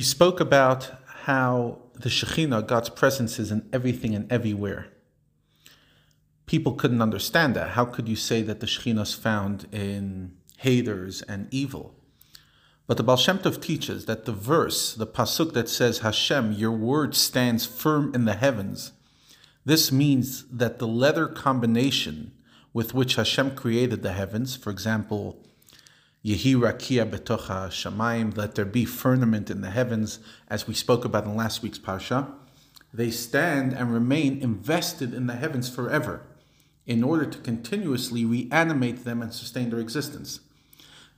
We spoke about how the Shekhinah, God's presence, is in everything and everywhere. People couldn't understand that. How could you say that the Shekhinah is found in haters and evil? But the Baal Shem Tov teaches that the verse, the pasuk that says, Hashem, your word stands firm in the heavens, this means that the letter combination with which Hashem created the heavens, for example, Yehi Rakia betoch hamayim, let there be firmament in the heavens, as we spoke about in last week's parsha, they stand and remain invested in the heavens forever, in order to continuously reanimate them and sustain their existence.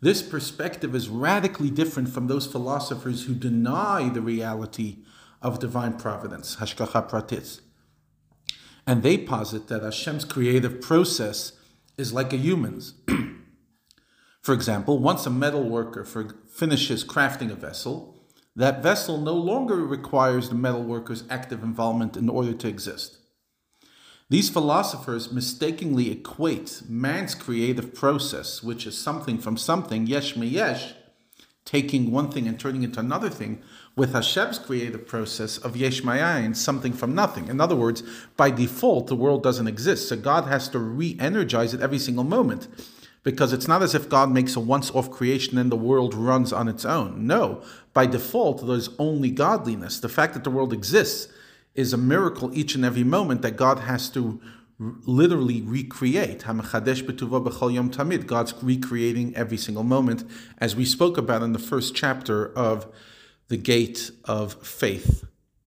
This perspective is radically different from those philosophers who deny the reality of divine providence, hashgacha pratis. And they posit that Hashem's creative process is like a human's. for example, once a metal worker finishes crafting a vessel, that vessel no longer requires the metal worker's active involvement in order to exist. These philosophers mistakenly equate man's creative process, which is something from something, yesh me yesh, taking one thing and turning it into another thing, with Hashem's creative process of yesh mayayin, something from nothing. In other words, by default, the world doesn't exist, so God has to re-energize it every single moment. Because it's not as if God makes a once-off creation and the world runs on its own. No, by default, there's only godliness. The fact that the world exists is a miracle each and every moment that God has to literally recreate. Tamid. God's recreating every single moment, as we spoke about in the first chapter of the Gate of Faith.